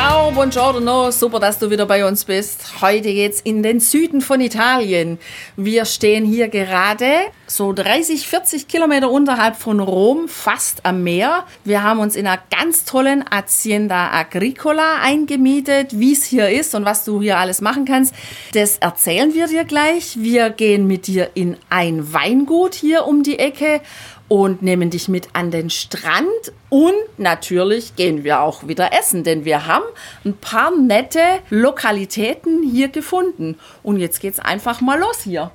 Ciao, buongiorno, super, dass du wieder bei uns bist. Heute geht's in den Süden von Italien. Wir stehen hier gerade so 30, 40 Kilometer unterhalb von Rom, fast am Meer. Wir haben uns in einer ganz tollen Hacienda Agricola eingemietet. Wie es hier ist und was du hier alles machen kannst, das erzählen wir dir gleich. Wir gehen mit dir in ein Weingut hier um die Ecke und nehmen dich mit an den Strand und natürlich gehen wir auch wieder essen, denn wir haben ein paar nette Lokalitäten hier gefunden. Und jetzt geht's einfach mal los hier.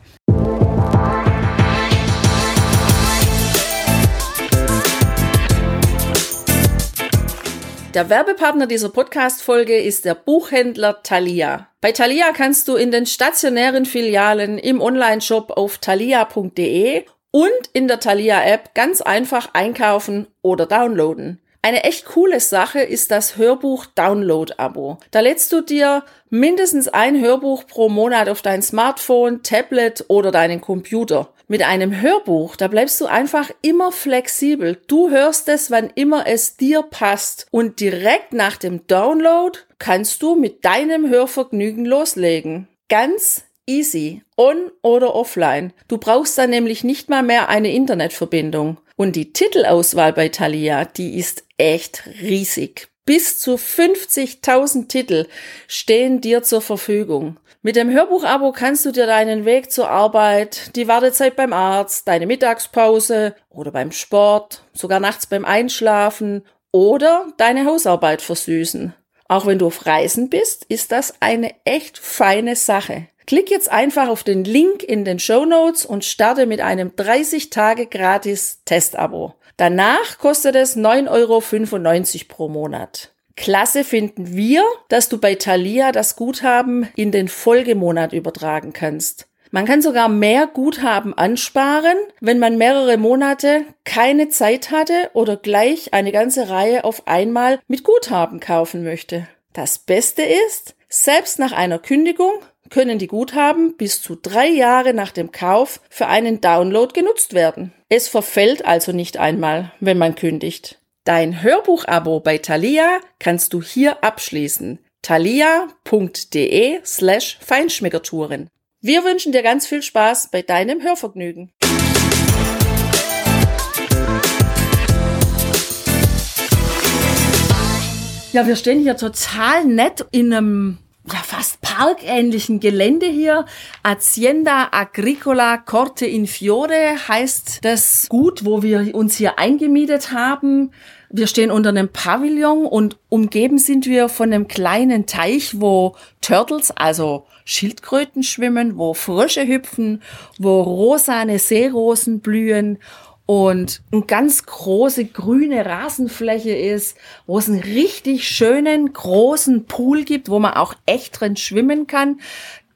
Der Werbepartner dieser Podcast-Folge ist der Buchhändler Thalia. Bei Thalia kannst du in den stationären Filialen im Onlineshop auf thalia.de und in der Thalia App ganz einfach einkaufen oder downloaden. Eine echt coole Sache ist das Hörbuch Download Abo. Da lädst du dir mindestens ein Hörbuch pro Monat auf dein Smartphone, Tablet oder deinen Computer. Mit einem Hörbuch, da bleibst du einfach immer flexibel. Du hörst es, wann immer es dir passt. Und direkt nach dem Download kannst du mit deinem Hörvergnügen loslegen. Ganz Easy, on oder offline. Du brauchst dann nämlich nicht mal mehr eine Internetverbindung. Und die Titelauswahl bei Thalia, die ist echt riesig. Bis zu 50.000 Titel stehen dir zur Verfügung. Mit dem Hörbuchabo kannst du dir deinen Weg zur Arbeit, die Wartezeit beim Arzt, deine Mittagspause oder beim Sport, sogar nachts beim Einschlafen oder deine Hausarbeit versüßen. Auch wenn du auf Reisen bist, ist das eine echt feine Sache. Klick jetzt einfach auf den Link in den Show Notes und starte mit einem 30 Tage gratis Testabo. Danach kostet es 9,95 Euro pro Monat. Klasse finden wir, dass du bei Thalia das Guthaben in den Folgemonat übertragen kannst. Man kann sogar mehr Guthaben ansparen, wenn man mehrere Monate keine Zeit hatte oder gleich eine ganze Reihe auf einmal mit Guthaben kaufen möchte. Das Beste ist, selbst nach einer Kündigung können die Guthaben bis zu drei Jahre nach dem Kauf für einen Download genutzt werden. Es verfällt also nicht einmal, wenn man kündigt. Dein Hörbuchabo bei Thalia kannst du hier abschließen. thalia.de slash Feinschmeckertouren. Wir wünschen dir ganz viel Spaß bei deinem Hörvergnügen. Ja, wir stehen hier total nett in einem ja, fast parkähnlichen Gelände hier. Hacienda Agricola Corte in Fiore heißt das Gut, wo wir uns hier eingemietet haben. Wir stehen unter einem Pavillon und umgeben sind wir von einem kleinen Teich, wo Turtles, also Schildkröten schwimmen, wo Frösche hüpfen, wo rosane Seerosen blühen und eine ganz große grüne Rasenfläche ist, wo es einen richtig schönen großen Pool gibt, wo man auch echt drin schwimmen kann.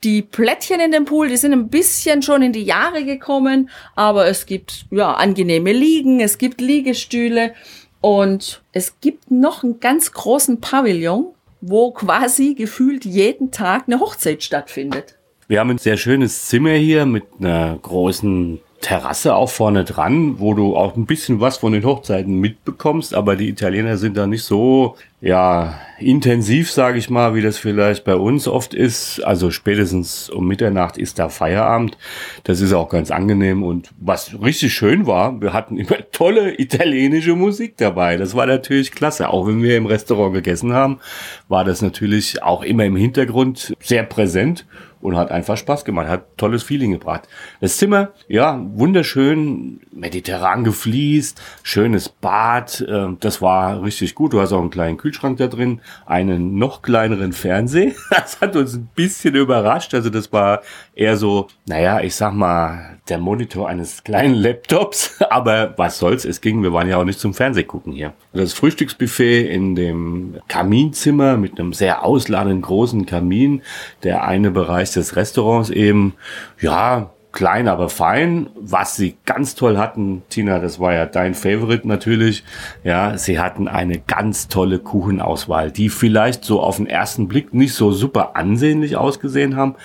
Die Plättchen in dem Pool, die sind ein bisschen schon in die Jahre gekommen, aber es gibt ja angenehme Liegen, es gibt Liegestühle und es gibt noch einen ganz großen Pavillon, wo quasi gefühlt jeden Tag eine Hochzeit stattfindet. Wir haben ein sehr schönes Zimmer hier mit einer großen Terrasse auch vorne dran, wo du auch ein bisschen was von den Hochzeiten mitbekommst, aber die Italiener sind da nicht so ja intensiv, sage ich mal, wie das vielleicht bei uns oft ist. Also spätestens um Mitternacht ist da Feierabend. Das ist auch ganz angenehm und was richtig schön war, wir hatten immer tolle italienische Musik dabei. Das war natürlich klasse. Auch wenn wir im Restaurant gegessen haben, war das natürlich auch immer im Hintergrund sehr präsent und hat einfach Spaß gemacht, hat tolles Feeling gebracht. Das Zimmer, ja, wunderschön, mediterran gefliest, schönes Bad, äh, das war richtig gut. Du hast auch einen kleinen Kühl Kühlschrank da drin einen noch kleineren Fernseher. Das hat uns ein bisschen überrascht. Also das war eher so, naja, ich sag mal, der Monitor eines kleinen Laptops. Aber was soll's, es ging, wir waren ja auch nicht zum Fernseh gucken hier. Das Frühstücksbuffet in dem Kaminzimmer mit einem sehr ausladenden großen Kamin. Der eine Bereich des Restaurants eben, ja, klein, aber fein. Was sie ganz toll hatten, Tina, das war ja dein Favorite natürlich. Ja, sie hatten eine ganz tolle Kuchenauswahl, die vielleicht so auf den ersten Blick nicht so super ansehnlich ausgesehen haben,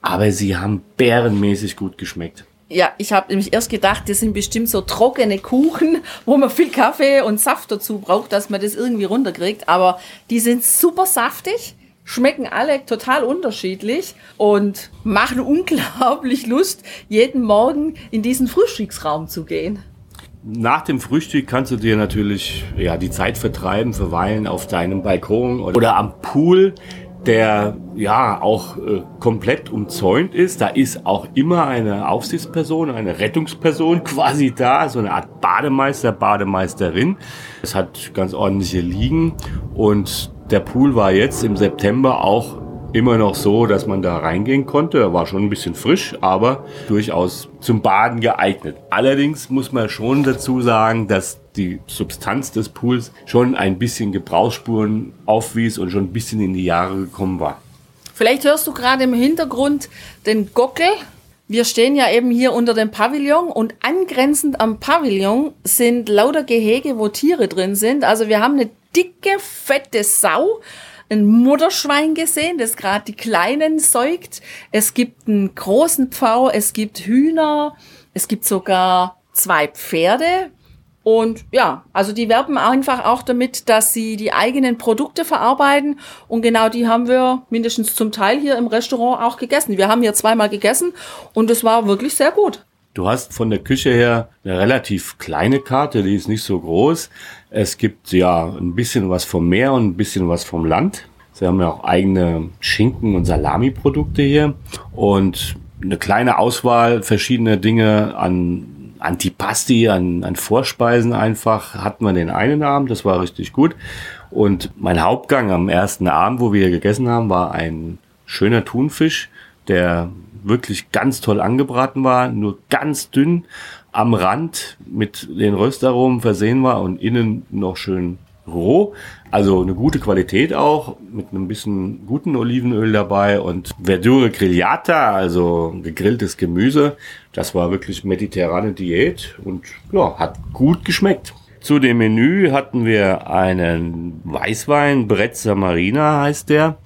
aber sie haben bärenmäßig gut geschmeckt. Ja, ich habe nämlich erst gedacht, das sind bestimmt so trockene Kuchen, wo man viel Kaffee und Saft dazu braucht, dass man das irgendwie runterkriegt. Aber die sind super saftig schmecken alle total unterschiedlich und machen unglaublich Lust, jeden Morgen in diesen Frühstücksraum zu gehen. Nach dem Frühstück kannst du dir natürlich ja, die Zeit vertreiben, verweilen auf deinem Balkon oder am Pool, der ja auch äh, komplett umzäunt ist. Da ist auch immer eine Aufsichtsperson, eine Rettungsperson quasi da, so eine Art Bademeister, Bademeisterin. Es hat ganz ordentliche Liegen und der Pool war jetzt im September auch immer noch so, dass man da reingehen konnte. Er war schon ein bisschen frisch, aber durchaus zum Baden geeignet. Allerdings muss man schon dazu sagen, dass die Substanz des Pools schon ein bisschen Gebrauchsspuren aufwies und schon ein bisschen in die Jahre gekommen war. Vielleicht hörst du gerade im Hintergrund den Gockel. Wir stehen ja eben hier unter dem Pavillon und angrenzend am Pavillon sind lauter Gehege, wo Tiere drin sind. Also wir haben eine dicke, fette Sau, ein Mutterschwein gesehen, das gerade die Kleinen säugt. Es gibt einen großen Pfau, es gibt Hühner, es gibt sogar zwei Pferde. Und ja, also die werben einfach auch damit, dass sie die eigenen Produkte verarbeiten. Und genau die haben wir mindestens zum Teil hier im Restaurant auch gegessen. Wir haben hier zweimal gegessen und es war wirklich sehr gut. Du hast von der Küche her eine relativ kleine Karte, die ist nicht so groß. Es gibt ja ein bisschen was vom Meer und ein bisschen was vom Land. Sie haben ja auch eigene Schinken- und Salami-Produkte hier und eine kleine Auswahl verschiedener Dinge an Antipasti, an, an Vorspeisen einfach. Hatten wir den einen Abend, das war richtig gut. Und mein Hauptgang am ersten Abend, wo wir gegessen haben, war ein schöner Thunfisch, der wirklich ganz toll angebraten war, nur ganz dünn am Rand mit den Röstaromen versehen war und innen noch schön roh. Also eine gute Qualität auch, mit einem bisschen guten Olivenöl dabei und Verdure Grigliata, also gegrilltes Gemüse. Das war wirklich mediterrane Diät und ja, hat gut geschmeckt. Zu dem Menü hatten wir einen Weißwein, Brezza Marina heißt der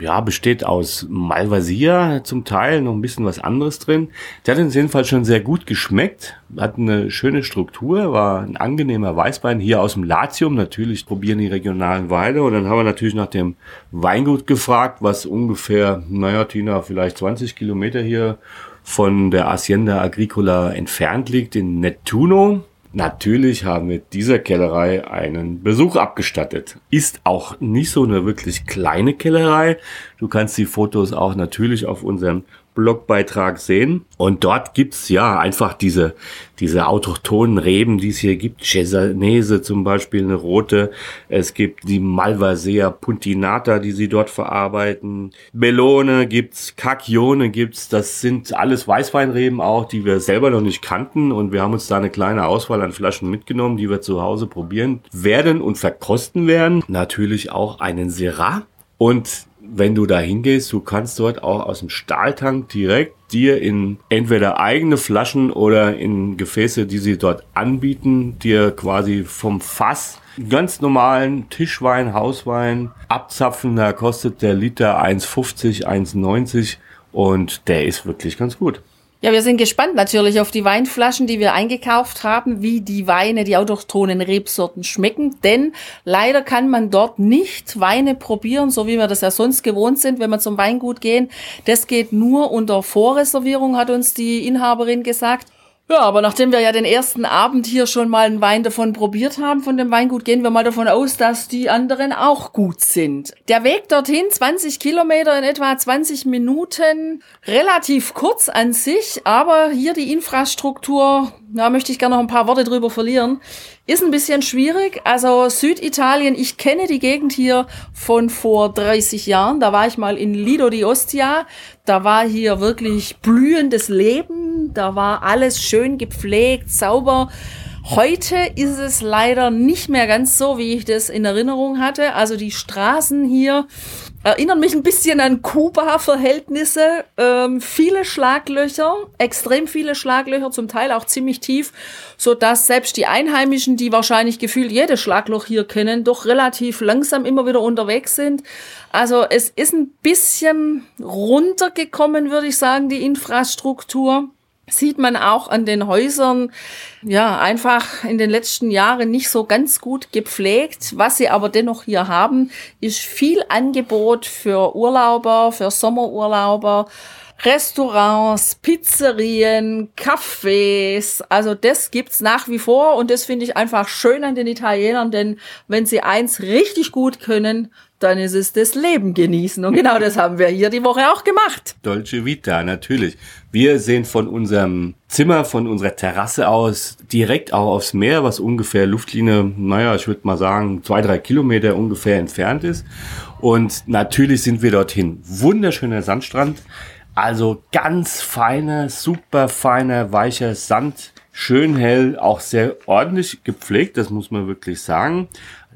ja, besteht aus Malvasia zum Teil, noch ein bisschen was anderes drin. Der hat uns jedenfalls schon sehr gut geschmeckt, hat eine schöne Struktur, war ein angenehmer Weißwein hier aus dem Latium. Natürlich probieren die regionalen Weine und dann haben wir natürlich nach dem Weingut gefragt, was ungefähr, naja, Tina, vielleicht 20 Kilometer hier von der Hacienda Agricola entfernt liegt in Nettuno. Natürlich haben wir dieser Kellerei einen Besuch abgestattet. Ist auch nicht so eine wirklich kleine Kellerei. Du kannst die Fotos auch natürlich auf unserem Blogbeitrag sehen. Und dort gibt's ja einfach diese, diese autochthonen Reben, die es hier gibt. Cesanese zum Beispiel, eine rote. Es gibt die Malvasea puntinata, die sie dort verarbeiten. Melone gibt's, Cacchione gibt's. Das sind alles Weißweinreben auch, die wir selber noch nicht kannten. Und wir haben uns da eine kleine Auswahl an Flaschen mitgenommen, die wir zu Hause probieren werden und verkosten werden. Natürlich auch einen Syrah. Und wenn du da hingehst, du kannst dort auch aus dem Stahltank direkt dir in entweder eigene Flaschen oder in Gefäße, die sie dort anbieten, dir quasi vom Fass ganz normalen Tischwein, Hauswein abzapfen. Da kostet der Liter 1,50, 1,90 und der ist wirklich ganz gut. Ja, wir sind gespannt natürlich auf die Weinflaschen, die wir eingekauft haben, wie die Weine, die autochthonen Rebsorten schmecken. Denn leider kann man dort nicht Weine probieren, so wie wir das ja sonst gewohnt sind, wenn wir zum Weingut gehen. Das geht nur unter Vorreservierung, hat uns die Inhaberin gesagt. Ja, aber nachdem wir ja den ersten Abend hier schon mal einen Wein davon probiert haben, von dem Weingut, gehen wir mal davon aus, dass die anderen auch gut sind. Der Weg dorthin, 20 Kilometer in etwa 20 Minuten, relativ kurz an sich, aber hier die Infrastruktur da möchte ich gerne noch ein paar Worte drüber verlieren. Ist ein bisschen schwierig. Also Süditalien, ich kenne die Gegend hier von vor 30 Jahren. Da war ich mal in Lido di Ostia. Da war hier wirklich blühendes Leben. Da war alles schön gepflegt, sauber. Heute ist es leider nicht mehr ganz so, wie ich das in Erinnerung hatte. Also die Straßen hier erinnern mich ein bisschen an Kuba-Verhältnisse. Ähm, viele Schlaglöcher, extrem viele Schlaglöcher, zum Teil auch ziemlich tief, so dass selbst die Einheimischen, die wahrscheinlich gefühlt jedes Schlagloch hier kennen, doch relativ langsam immer wieder unterwegs sind. Also es ist ein bisschen runtergekommen, würde ich sagen, die Infrastruktur sieht man auch an den Häusern, ja, einfach in den letzten Jahren nicht so ganz gut gepflegt. Was sie aber dennoch hier haben, ist viel Angebot für Urlauber, für Sommerurlauber. Restaurants, Pizzerien, Cafés, also das gibt's nach wie vor und das finde ich einfach schön an den Italienern, denn wenn sie eins richtig gut können, dann ist es das Leben genießen. Und genau das haben wir hier die Woche auch gemacht. Dolce Vita, natürlich. Wir sehen von unserem Zimmer, von unserer Terrasse aus direkt auch aufs Meer, was ungefähr Luftlinie, naja, ich würde mal sagen, zwei, drei Kilometer ungefähr entfernt ist. Und natürlich sind wir dorthin. Wunderschöner Sandstrand. Also ganz feiner, super feiner, weicher Sand. Schön hell, auch sehr ordentlich gepflegt, das muss man wirklich sagen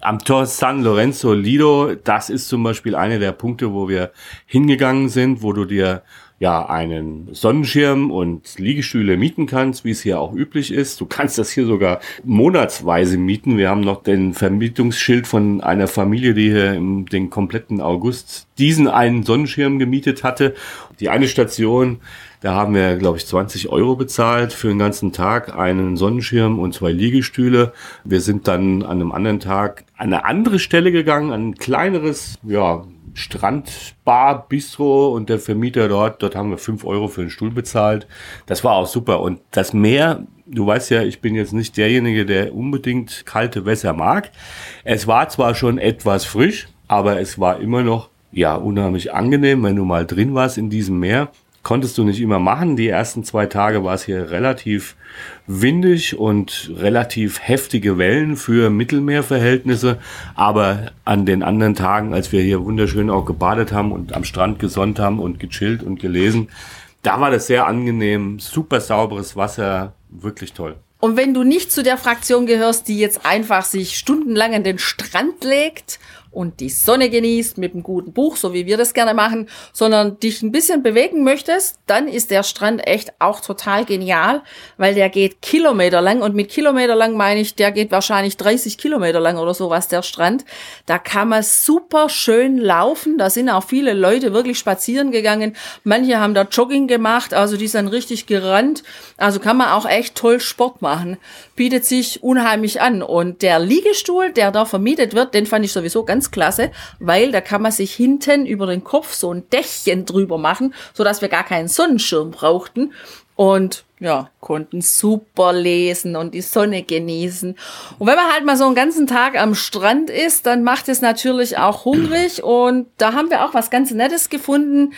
am Tor San Lorenzo Lido, das ist zum Beispiel einer der Punkte, wo wir hingegangen sind, wo du dir ja einen Sonnenschirm und Liegestühle mieten kannst, wie es hier auch üblich ist. Du kannst das hier sogar monatsweise mieten. Wir haben noch den Vermietungsschild von einer Familie, die hier im den kompletten August diesen einen Sonnenschirm gemietet hatte. Die eine Station da haben wir, glaube ich, 20 Euro bezahlt für den ganzen Tag, einen Sonnenschirm und zwei Liegestühle. Wir sind dann an einem anderen Tag an eine andere Stelle gegangen, an ein kleineres, ja, Strandbar, Bistro und der Vermieter dort, dort haben wir fünf Euro für einen Stuhl bezahlt. Das war auch super. Und das Meer, du weißt ja, ich bin jetzt nicht derjenige, der unbedingt kalte Wässer mag. Es war zwar schon etwas frisch, aber es war immer noch ja unheimlich angenehm, wenn du mal drin warst in diesem Meer konntest du nicht immer machen. Die ersten zwei Tage war es hier relativ windig und relativ heftige Wellen für Mittelmeerverhältnisse. Aber an den anderen Tagen, als wir hier wunderschön auch gebadet haben und am Strand gesonnt haben und gechillt und gelesen, da war das sehr angenehm. Super sauberes Wasser, wirklich toll. Und wenn du nicht zu der Fraktion gehörst, die jetzt einfach sich stundenlang an den Strand legt und die Sonne genießt mit einem guten Buch, so wie wir das gerne machen, sondern dich ein bisschen bewegen möchtest, dann ist der Strand echt auch total genial, weil der geht Kilometer lang und mit Kilometer lang meine ich, der geht wahrscheinlich 30 Kilometer lang oder sowas, der Strand. Da kann man super schön laufen, da sind auch viele Leute wirklich spazieren gegangen, manche haben da Jogging gemacht, also die sind richtig gerannt, also kann man auch echt toll Sport machen, bietet sich unheimlich an und der Liegestuhl, der da vermietet wird, den fand ich sowieso ganz klasse, weil da kann man sich hinten über den Kopf so ein Dächchen drüber machen, so dass wir gar keinen Sonnenschirm brauchten und ja, konnten super lesen und die Sonne genießen. Und wenn man halt mal so einen ganzen Tag am Strand ist, dann macht es natürlich auch hungrig und da haben wir auch was ganz Nettes gefunden.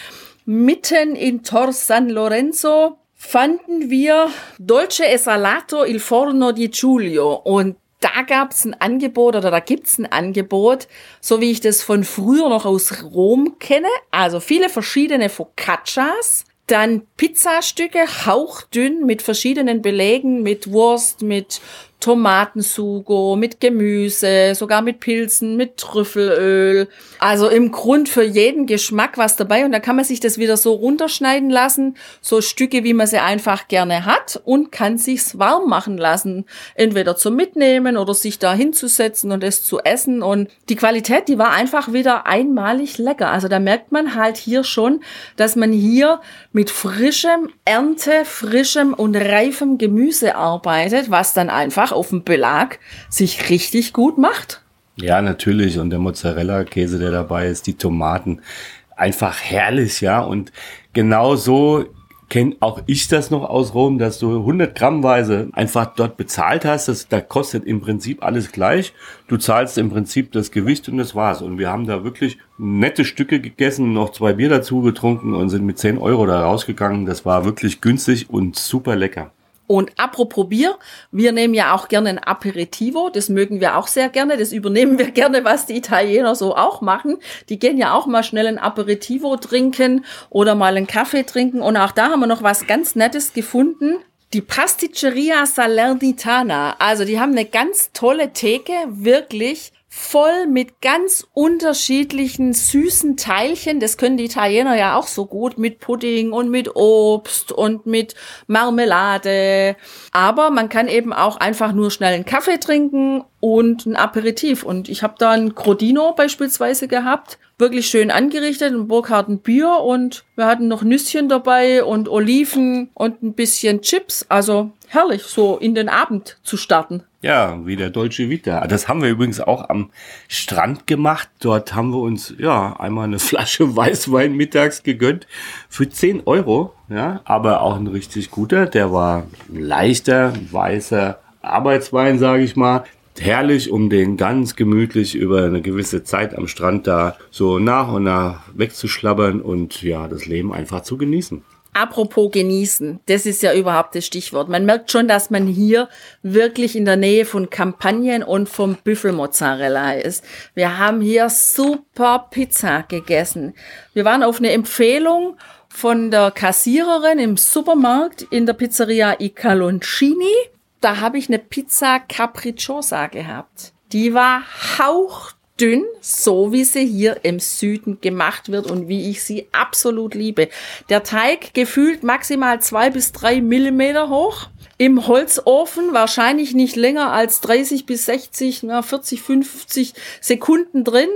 Mitten in Tor San Lorenzo fanden wir Dolce e Salato il Forno di Giulio und da gab es ein Angebot oder da gibt es ein Angebot, so wie ich das von früher noch aus Rom kenne. Also viele verschiedene Focaccias, dann Pizzastücke, hauchdünn mit verschiedenen Belegen, mit Wurst, mit Tomatensugo, mit Gemüse, sogar mit Pilzen, mit Trüffelöl. Also im Grund für jeden Geschmack was dabei und da kann man sich das wieder so runterschneiden lassen, so Stücke, wie man sie einfach gerne hat und kann sich's warm machen lassen, entweder zum Mitnehmen oder sich da hinzusetzen und es zu essen und die Qualität, die war einfach wieder einmalig lecker. Also da merkt man halt hier schon, dass man hier mit frischem Ernte, frischem und reifem Gemüse arbeitet, was dann einfach auf dem Belag sich richtig gut macht. Ja, natürlich. Und der Mozzarella-Käse, der dabei ist, die Tomaten. Einfach herrlich, ja. Und genau so kenne auch ich das noch aus Rom, dass du 100 Grammweise einfach dort bezahlt hast. Das, da kostet im Prinzip alles gleich. Du zahlst im Prinzip das Gewicht und das war's. Und wir haben da wirklich nette Stücke gegessen, noch zwei Bier dazu getrunken und sind mit 10 Euro da rausgegangen. Das war wirklich günstig und super lecker. Und apropos Bier, wir nehmen ja auch gerne ein Aperitivo, das mögen wir auch sehr gerne, das übernehmen wir gerne, was die Italiener so auch machen. Die gehen ja auch mal schnell ein Aperitivo trinken oder mal einen Kaffee trinken. Und auch da haben wir noch was ganz Nettes gefunden. Die Pasticceria Salernitana, also die haben eine ganz tolle Theke, wirklich voll mit ganz unterschiedlichen süßen Teilchen. Das können die Italiener ja auch so gut mit Pudding und mit Obst und mit Marmelade. Aber man kann eben auch einfach nur schnell einen Kaffee trinken und ein Aperitif. Und ich habe da ein Crodino beispielsweise gehabt wirklich schön angerichtet, ein Burkharden Bier und wir hatten noch Nüsschen dabei und Oliven und ein bisschen Chips. Also herrlich, so in den Abend zu starten. Ja, wie der Dolce Vita. Das haben wir übrigens auch am Strand gemacht. Dort haben wir uns, ja, einmal eine Flasche Weißwein mittags gegönnt für 10 Euro. Ja, aber auch ein richtig guter. Der war leichter, weißer Arbeitswein, sage ich mal herrlich, um den ganz gemütlich über eine gewisse Zeit am Strand da so nach und nach wegzuschlabbern und ja, das Leben einfach zu genießen. Apropos genießen, das ist ja überhaupt das Stichwort. Man merkt schon, dass man hier wirklich in der Nähe von Kampagnen und vom Büffelmozzarella ist. Wir haben hier super Pizza gegessen. Wir waren auf eine Empfehlung von der Kassiererin im Supermarkt in der Pizzeria I Caloncini da habe ich eine Pizza Capricciosa gehabt. Die war hauchdünn, so wie sie hier im Süden gemacht wird und wie ich sie absolut liebe. Der Teig gefühlt maximal zwei bis drei Millimeter hoch. Im Holzofen wahrscheinlich nicht länger als 30 bis 60, na, 40, 50 Sekunden drin.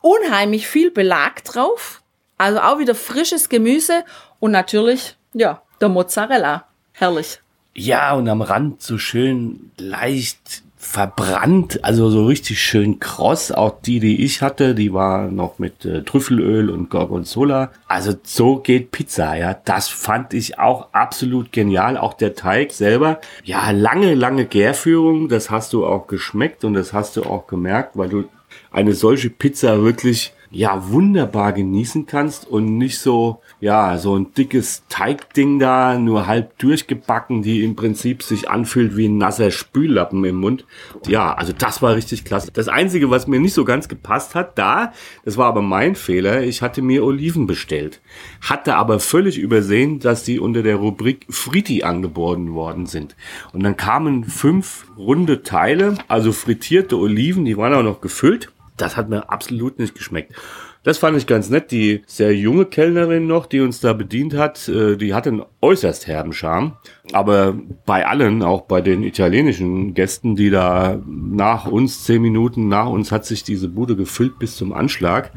Unheimlich viel Belag drauf. Also auch wieder frisches Gemüse und natürlich, ja, der Mozzarella. Herrlich. Ja, und am Rand so schön leicht verbrannt, also so richtig schön kross. Auch die, die ich hatte, die war noch mit äh, Trüffelöl und Gorgonzola. Also so geht Pizza, ja. Das fand ich auch absolut genial. Auch der Teig selber. Ja, lange, lange Gärführung. Das hast du auch geschmeckt und das hast du auch gemerkt, weil du eine solche Pizza wirklich ja wunderbar genießen kannst und nicht so ja so ein dickes Teigding da nur halb durchgebacken, die im Prinzip sich anfühlt wie ein nasser Spüllappen im Mund. Ja, also das war richtig klasse. Das einzige, was mir nicht so ganz gepasst hat, da, das war aber mein Fehler, ich hatte mir Oliven bestellt, hatte aber völlig übersehen, dass die unter der Rubrik Fritti angeboten worden sind. Und dann kamen fünf runde Teile, also frittierte Oliven, die waren auch noch gefüllt das hat mir absolut nicht geschmeckt. Das fand ich ganz nett. Die sehr junge Kellnerin noch, die uns da bedient hat, äh, die hatte einen äußerst herben Charme. Aber bei allen, auch bei den italienischen Gästen, die da nach uns, zehn Minuten nach uns, hat sich diese Bude gefüllt bis zum Anschlag.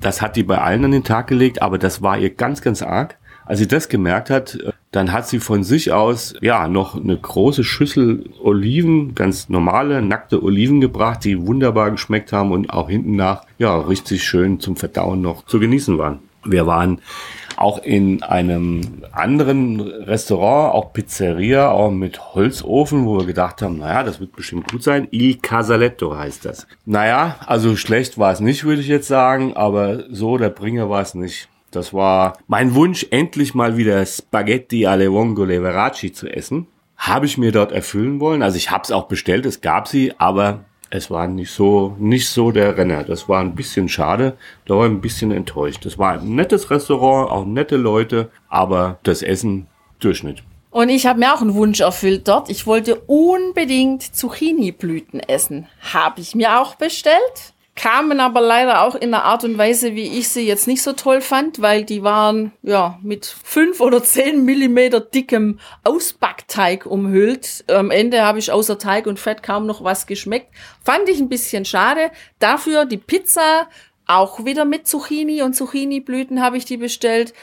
Das hat die bei allen an den Tag gelegt, aber das war ihr ganz, ganz arg. Als sie das gemerkt hat, äh, dann hat sie von sich aus ja noch eine große Schüssel Oliven, ganz normale nackte Oliven gebracht, die wunderbar geschmeckt haben und auch hinten nach ja richtig schön zum Verdauen noch zu genießen waren. Wir waren auch in einem anderen Restaurant, auch Pizzeria, auch mit Holzofen, wo wir gedacht haben, naja, das wird bestimmt gut sein. Il Casaletto heißt das. Naja, also schlecht war es nicht, würde ich jetzt sagen, aber so der Bringer war es nicht. Das war mein Wunsch, endlich mal wieder Spaghetti alle vongole veraci zu essen. Habe ich mir dort erfüllen wollen. Also ich habe es auch bestellt, es gab sie, aber es war nicht so, nicht so der Renner. Das war ein bisschen schade. Da war ich ein bisschen enttäuscht. Das war ein nettes Restaurant, auch nette Leute, aber das Essen Durchschnitt. Und ich habe mir auch einen Wunsch erfüllt dort. Ich wollte unbedingt Zucchini-Blüten essen. Habe ich mir auch bestellt kamen aber leider auch in einer Art und Weise, wie ich sie jetzt nicht so toll fand, weil die waren ja mit fünf oder zehn Millimeter dickem Ausbackteig umhüllt. Am Ende habe ich außer Teig und Fett kaum noch was geschmeckt. Fand ich ein bisschen schade. Dafür die Pizza auch wieder mit Zucchini und Zucchini-Blüten habe ich die bestellt.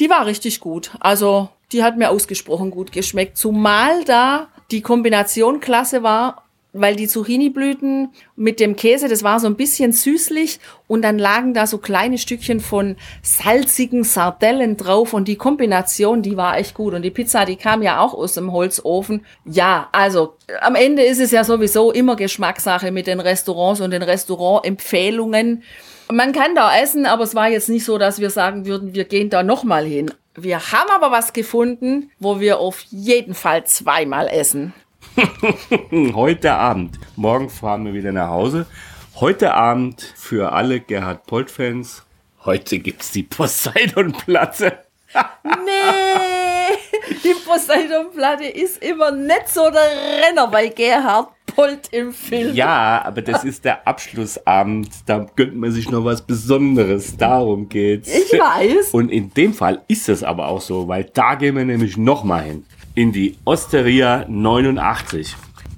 Die war richtig gut. Also die hat mir ausgesprochen gut geschmeckt. Zumal da die Kombination klasse war weil die Zucchini-Blüten mit dem Käse, das war so ein bisschen süßlich und dann lagen da so kleine Stückchen von salzigen Sardellen drauf und die Kombination, die war echt gut und die Pizza, die kam ja auch aus dem Holzofen. Ja, also am Ende ist es ja sowieso immer Geschmackssache mit den Restaurants und den Restaurantempfehlungen. empfehlungen Man kann da essen, aber es war jetzt nicht so, dass wir sagen würden, wir gehen da nochmal hin. Wir haben aber was gefunden, wo wir auf jeden Fall zweimal essen. Heute Abend. Morgen fahren wir wieder nach Hause. Heute Abend für alle Gerhard Polt-Fans. Heute gibt's die Poseidon-Platte. nee, die Poseidon-Platte ist immer nicht so der Renner bei Gerhard Polt im Film. Ja, aber das ist der Abschlussabend. Da gönnt man sich noch was Besonderes. Darum geht's. Ich weiß. Und in dem Fall ist es aber auch so, weil da gehen wir nämlich nochmal hin. In die Osteria 89.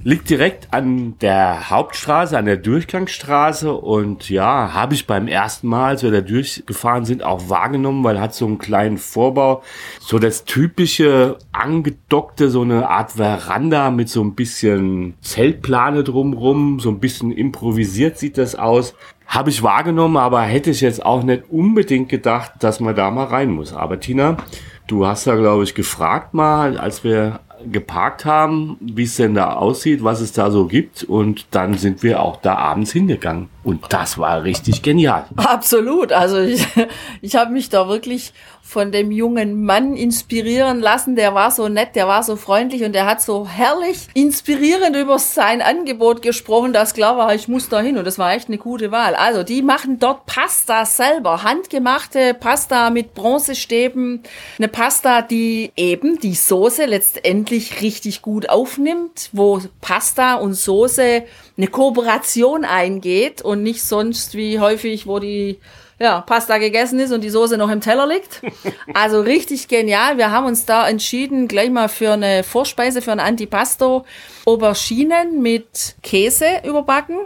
Liegt direkt an der Hauptstraße, an der Durchgangsstraße und ja, habe ich beim ersten Mal, als wir da durchgefahren sind, auch wahrgenommen, weil hat so einen kleinen Vorbau, so das typische angedockte, so eine Art Veranda mit so ein bisschen Zeltplane drumrum, so ein bisschen improvisiert sieht das aus. Habe ich wahrgenommen, aber hätte ich jetzt auch nicht unbedingt gedacht, dass man da mal rein muss. Aber Tina, du hast da, glaube ich, gefragt mal, als wir geparkt haben, wie es denn da aussieht, was es da so gibt. Und dann sind wir auch da abends hingegangen. Und das war richtig genial. Absolut. Also ich, ich habe mich da wirklich von dem jungen Mann inspirieren lassen. Der war so nett, der war so freundlich und der hat so herrlich inspirierend über sein Angebot gesprochen, dass klar war, ich muss da hin und das war echt eine gute Wahl. Also die machen dort Pasta selber, handgemachte Pasta mit Bronzestäben, eine Pasta, die eben die Soße letztendlich richtig gut aufnimmt, wo Pasta und Soße eine Kooperation eingeht und nicht sonst wie häufig, wo die ja, Pasta gegessen ist und die Soße noch im Teller liegt. Also richtig genial. Wir haben uns da entschieden, gleich mal für eine Vorspeise, für ein Antipasto, Auberginen mit Käse überbacken.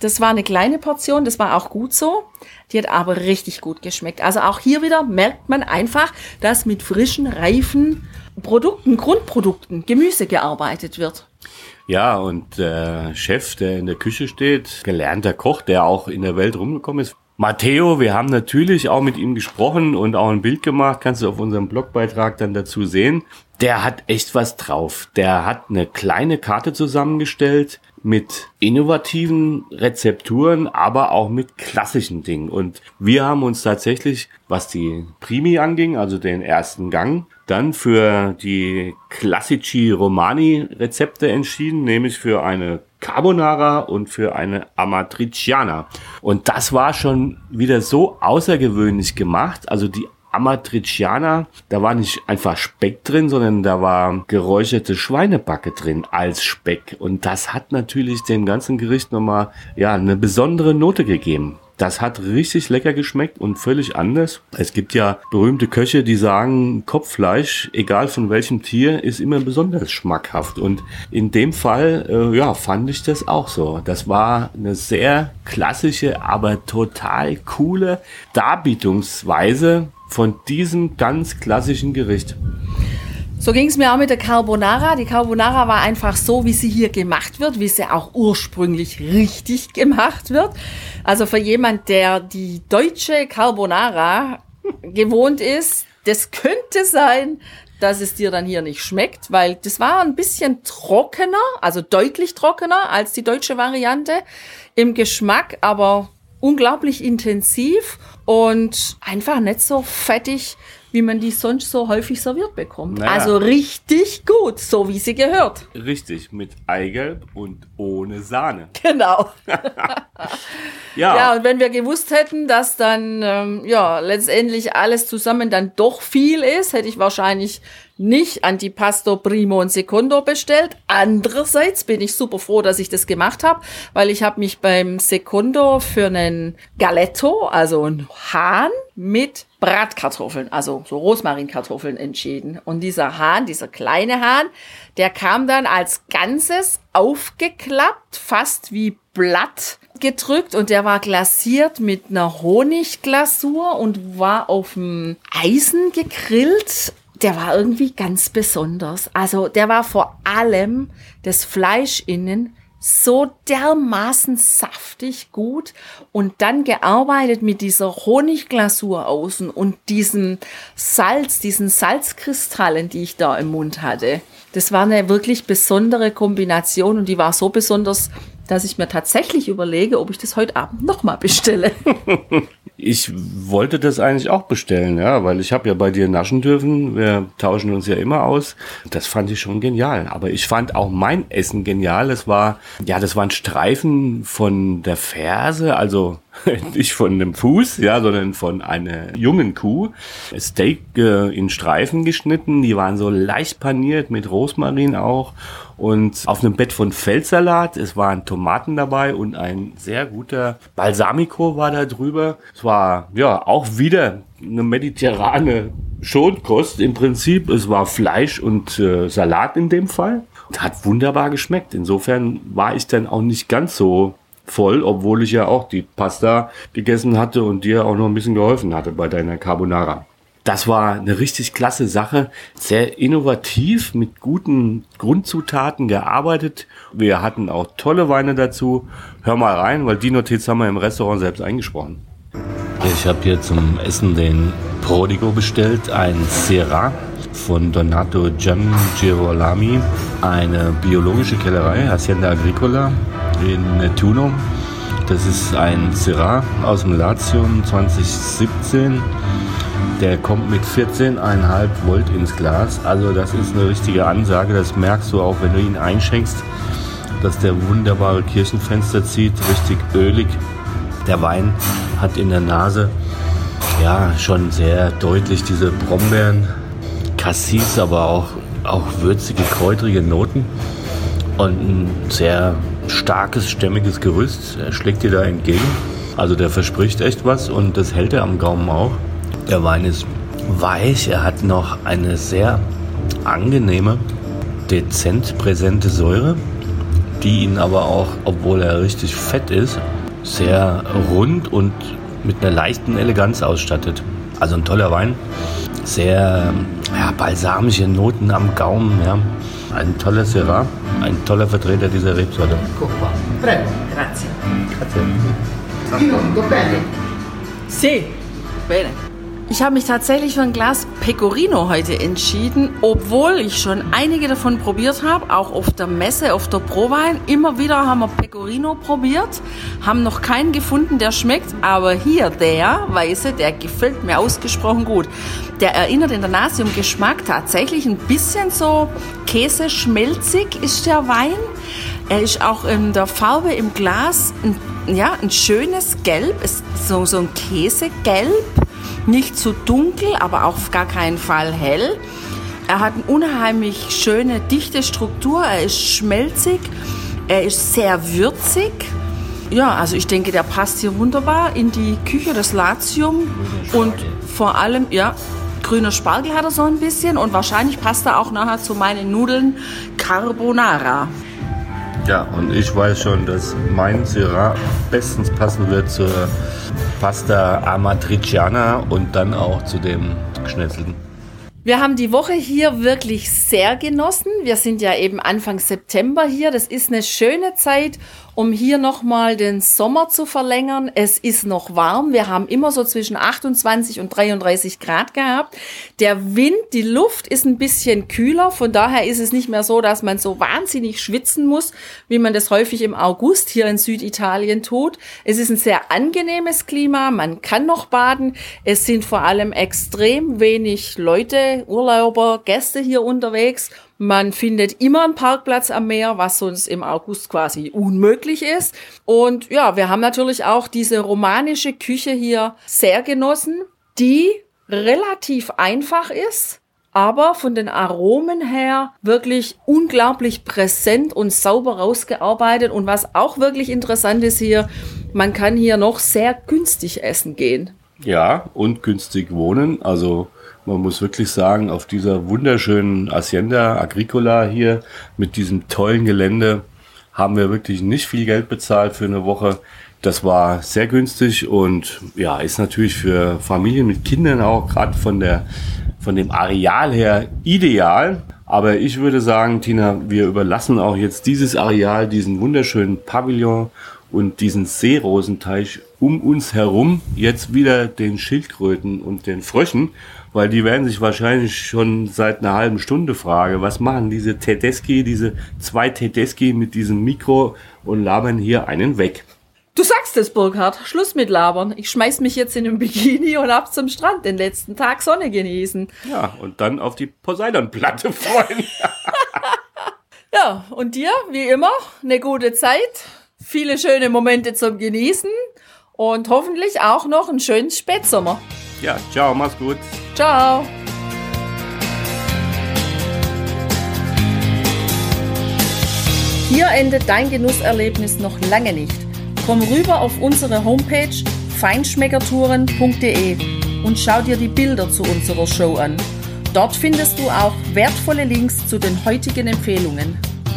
Das war eine kleine Portion, das war auch gut so. Die hat aber richtig gut geschmeckt. Also auch hier wieder merkt man einfach, dass mit frischen, reifen Produkten, Grundprodukten, Gemüse gearbeitet wird. Ja, und der Chef, der in der Küche steht, gelernter Koch, der auch in der Welt rumgekommen ist, Matteo, wir haben natürlich auch mit ihm gesprochen und auch ein Bild gemacht, kannst du auf unserem Blogbeitrag dann dazu sehen. Der hat echt was drauf. Der hat eine kleine Karte zusammengestellt mit innovativen Rezepturen, aber auch mit klassischen Dingen. Und wir haben uns tatsächlich, was die Primi anging, also den ersten Gang, dann für die Classici Romani Rezepte entschieden, nämlich für eine Carbonara und für eine Amatriciana. Und das war schon wieder so außergewöhnlich gemacht. Also die Amatriciana, da war nicht einfach Speck drin, sondern da war geräucherte Schweinebacke drin als Speck. Und das hat natürlich dem ganzen Gericht nochmal, ja, eine besondere Note gegeben. Das hat richtig lecker geschmeckt und völlig anders. Es gibt ja berühmte Köche, die sagen, Kopffleisch, egal von welchem Tier, ist immer besonders schmackhaft. Und in dem Fall, äh, ja, fand ich das auch so. Das war eine sehr klassische, aber total coole Darbietungsweise von diesem ganz klassischen Gericht. So ging es mir auch mit der Carbonara. Die Carbonara war einfach so, wie sie hier gemacht wird, wie sie auch ursprünglich richtig gemacht wird. Also für jemand, der die deutsche Carbonara gewohnt ist, das könnte sein, dass es dir dann hier nicht schmeckt, weil das war ein bisschen trockener, also deutlich trockener als die deutsche Variante im Geschmack, aber unglaublich intensiv und einfach nicht so fettig wie man die sonst so häufig serviert bekommt. Naja. Also richtig gut, so wie sie gehört. Richtig, mit Eigelb und ohne Sahne. Genau. ja. ja, und wenn wir gewusst hätten, dass dann ähm, ja letztendlich alles zusammen dann doch viel ist, hätte ich wahrscheinlich nicht Antipasto Primo und Secondo bestellt. Andererseits bin ich super froh, dass ich das gemacht habe, weil ich habe mich beim Secondo für einen Galetto, also ein Hahn mit Bratkartoffeln, also so Rosmarinkartoffeln entschieden. Und dieser Hahn, dieser kleine Hahn, der kam dann als Ganzes aufgeklappt, fast wie Blatt gedrückt und der war glasiert mit einer Honigglasur und war auf dem Eisen gegrillt der war irgendwie ganz besonders. Also der war vor allem das Fleisch innen so dermaßen saftig gut und dann gearbeitet mit dieser Honigglasur außen und diesem Salz, diesen Salzkristallen, die ich da im Mund hatte. Das war eine wirklich besondere Kombination und die war so besonders, dass ich mir tatsächlich überlege, ob ich das heute Abend nochmal bestelle. Ich wollte das eigentlich auch bestellen, ja, weil ich habe ja bei dir naschen dürfen. Wir tauschen uns ja immer aus. Das fand ich schon genial. Aber ich fand auch mein Essen genial. Es war, ja, das waren Streifen von der Ferse, also nicht von einem Fuß, ja, sondern von einer jungen Kuh. Steak äh, in Streifen geschnitten. Die waren so leicht paniert mit Rosmarin auch und auf einem Bett von Feldsalat. Es waren Tomaten dabei und ein sehr guter Balsamico war da drüber. Es war ja auch wieder eine mediterrane Schonkost im Prinzip. Es war Fleisch und äh, Salat in dem Fall. Und hat wunderbar geschmeckt. Insofern war ich dann auch nicht ganz so voll, obwohl ich ja auch die Pasta gegessen hatte und dir auch noch ein bisschen geholfen hatte bei deiner Carbonara. Das war eine richtig klasse Sache, sehr innovativ mit guten Grundzutaten gearbeitet. Wir hatten auch tolle Weine dazu. Hör mal rein, weil die Notiz haben wir im Restaurant selbst eingesprochen. Ich habe hier zum Essen den Prodigo bestellt, ein Syrah von Donato Giangirolami, eine biologische Kellerei, Hacienda Agricola in Nettuno. Das ist ein Syrah aus dem Latium 2017 der kommt mit 14,5 Volt ins Glas. Also das ist eine richtige Ansage. Das merkst du auch, wenn du ihn einschenkst, dass der wunderbare Kirchenfenster zieht. Richtig ölig. Der Wein hat in der Nase ja schon sehr deutlich diese Brombeeren, Cassis, aber auch, auch würzige, kräutrige Noten. Und ein sehr starkes, stämmiges Gerüst. Er schlägt dir da entgegen. Also der verspricht echt was und das hält er am Gaumen auch. Der Wein ist weich, er hat noch eine sehr angenehme, dezent präsente Säure, die ihn aber auch, obwohl er richtig fett ist, sehr rund und mit einer leichten Eleganz ausstattet. Also ein toller Wein, sehr ja, balsamische Noten am Gaumen, ja. Ein toller Syrah, ein toller Vertreter dieser Rebsorte. Guck mal. Prego. Grazie. Grazie. Bene. Sì, bene. Ich habe mich tatsächlich für ein Glas Pecorino heute entschieden, obwohl ich schon einige davon probiert habe, auch auf der Messe, auf der Prowein. Immer wieder haben wir Pecorino probiert, haben noch keinen gefunden, der schmeckt, aber hier der weiße, der gefällt mir ausgesprochen gut. Der erinnert in der Nase im Geschmack tatsächlich ein bisschen so Käse-schmelzig ist der Wein. Er ist auch in der Farbe im Glas ein, ja, ein schönes Gelb, ist so, so ein Käsegelb nicht zu dunkel, aber auch auf gar keinen Fall hell. Er hat eine unheimlich schöne, dichte Struktur. Er ist schmelzig. Er ist sehr würzig. Ja, also ich denke, der passt hier wunderbar in die Küche, das Latium. Und vor allem, ja, grüner Spargel hat er so ein bisschen. Und wahrscheinlich passt er auch nachher zu meinen Nudeln Carbonara. Ja, und ich weiß schon, dass mein Syrah bestens passen wird zur Pasta Amatriciana und dann auch zu dem Geschnetzelten. Wir haben die Woche hier wirklich sehr genossen. Wir sind ja eben Anfang September hier. Das ist eine schöne Zeit, um hier nochmal den Sommer zu verlängern. Es ist noch warm. Wir haben immer so zwischen 28 und 33 Grad gehabt. Der Wind, die Luft ist ein bisschen kühler. Von daher ist es nicht mehr so, dass man so wahnsinnig schwitzen muss, wie man das häufig im August hier in Süditalien tut. Es ist ein sehr angenehmes Klima. Man kann noch baden. Es sind vor allem extrem wenig Leute, Urlauber, Gäste hier unterwegs. Man findet immer einen Parkplatz am Meer, was sonst im August quasi unmöglich ist. Und ja, wir haben natürlich auch diese romanische Küche hier sehr genossen, die relativ einfach ist, aber von den Aromen her wirklich unglaublich präsent und sauber rausgearbeitet. Und was auch wirklich interessant ist hier, man kann hier noch sehr günstig essen gehen. Ja, und günstig wohnen. Also man muss wirklich sagen, auf dieser wunderschönen Hacienda Agricola hier mit diesem tollen Gelände haben wir wirklich nicht viel Geld bezahlt für eine Woche. Das war sehr günstig und ja, ist natürlich für Familien mit Kindern auch gerade von der von dem Areal her ideal. Aber ich würde sagen, Tina, wir überlassen auch jetzt dieses Areal, diesen wunderschönen Pavillon und diesen Seerosenteich um uns herum jetzt wieder den Schildkröten und den Fröschen weil die werden sich wahrscheinlich schon seit einer halben Stunde fragen, was machen diese Tedeschi, diese zwei Tedeschi mit diesem Mikro und labern hier einen weg. Du sagst es, Burkhard. Schluss mit labern. Ich schmeiß mich jetzt in den Bikini und ab zum Strand den letzten Tag Sonne genießen. Ja, und dann auf die Poseidon-Platte freuen. ja, und dir, wie immer, eine gute Zeit, viele schöne Momente zum Genießen und hoffentlich auch noch einen schönen Spätsommer. Ja, ciao, mach's gut. Ciao. Hier endet dein Genusserlebnis noch lange nicht. Komm rüber auf unsere Homepage feinschmeckertouren.de und schau dir die Bilder zu unserer Show an. Dort findest du auch wertvolle Links zu den heutigen Empfehlungen.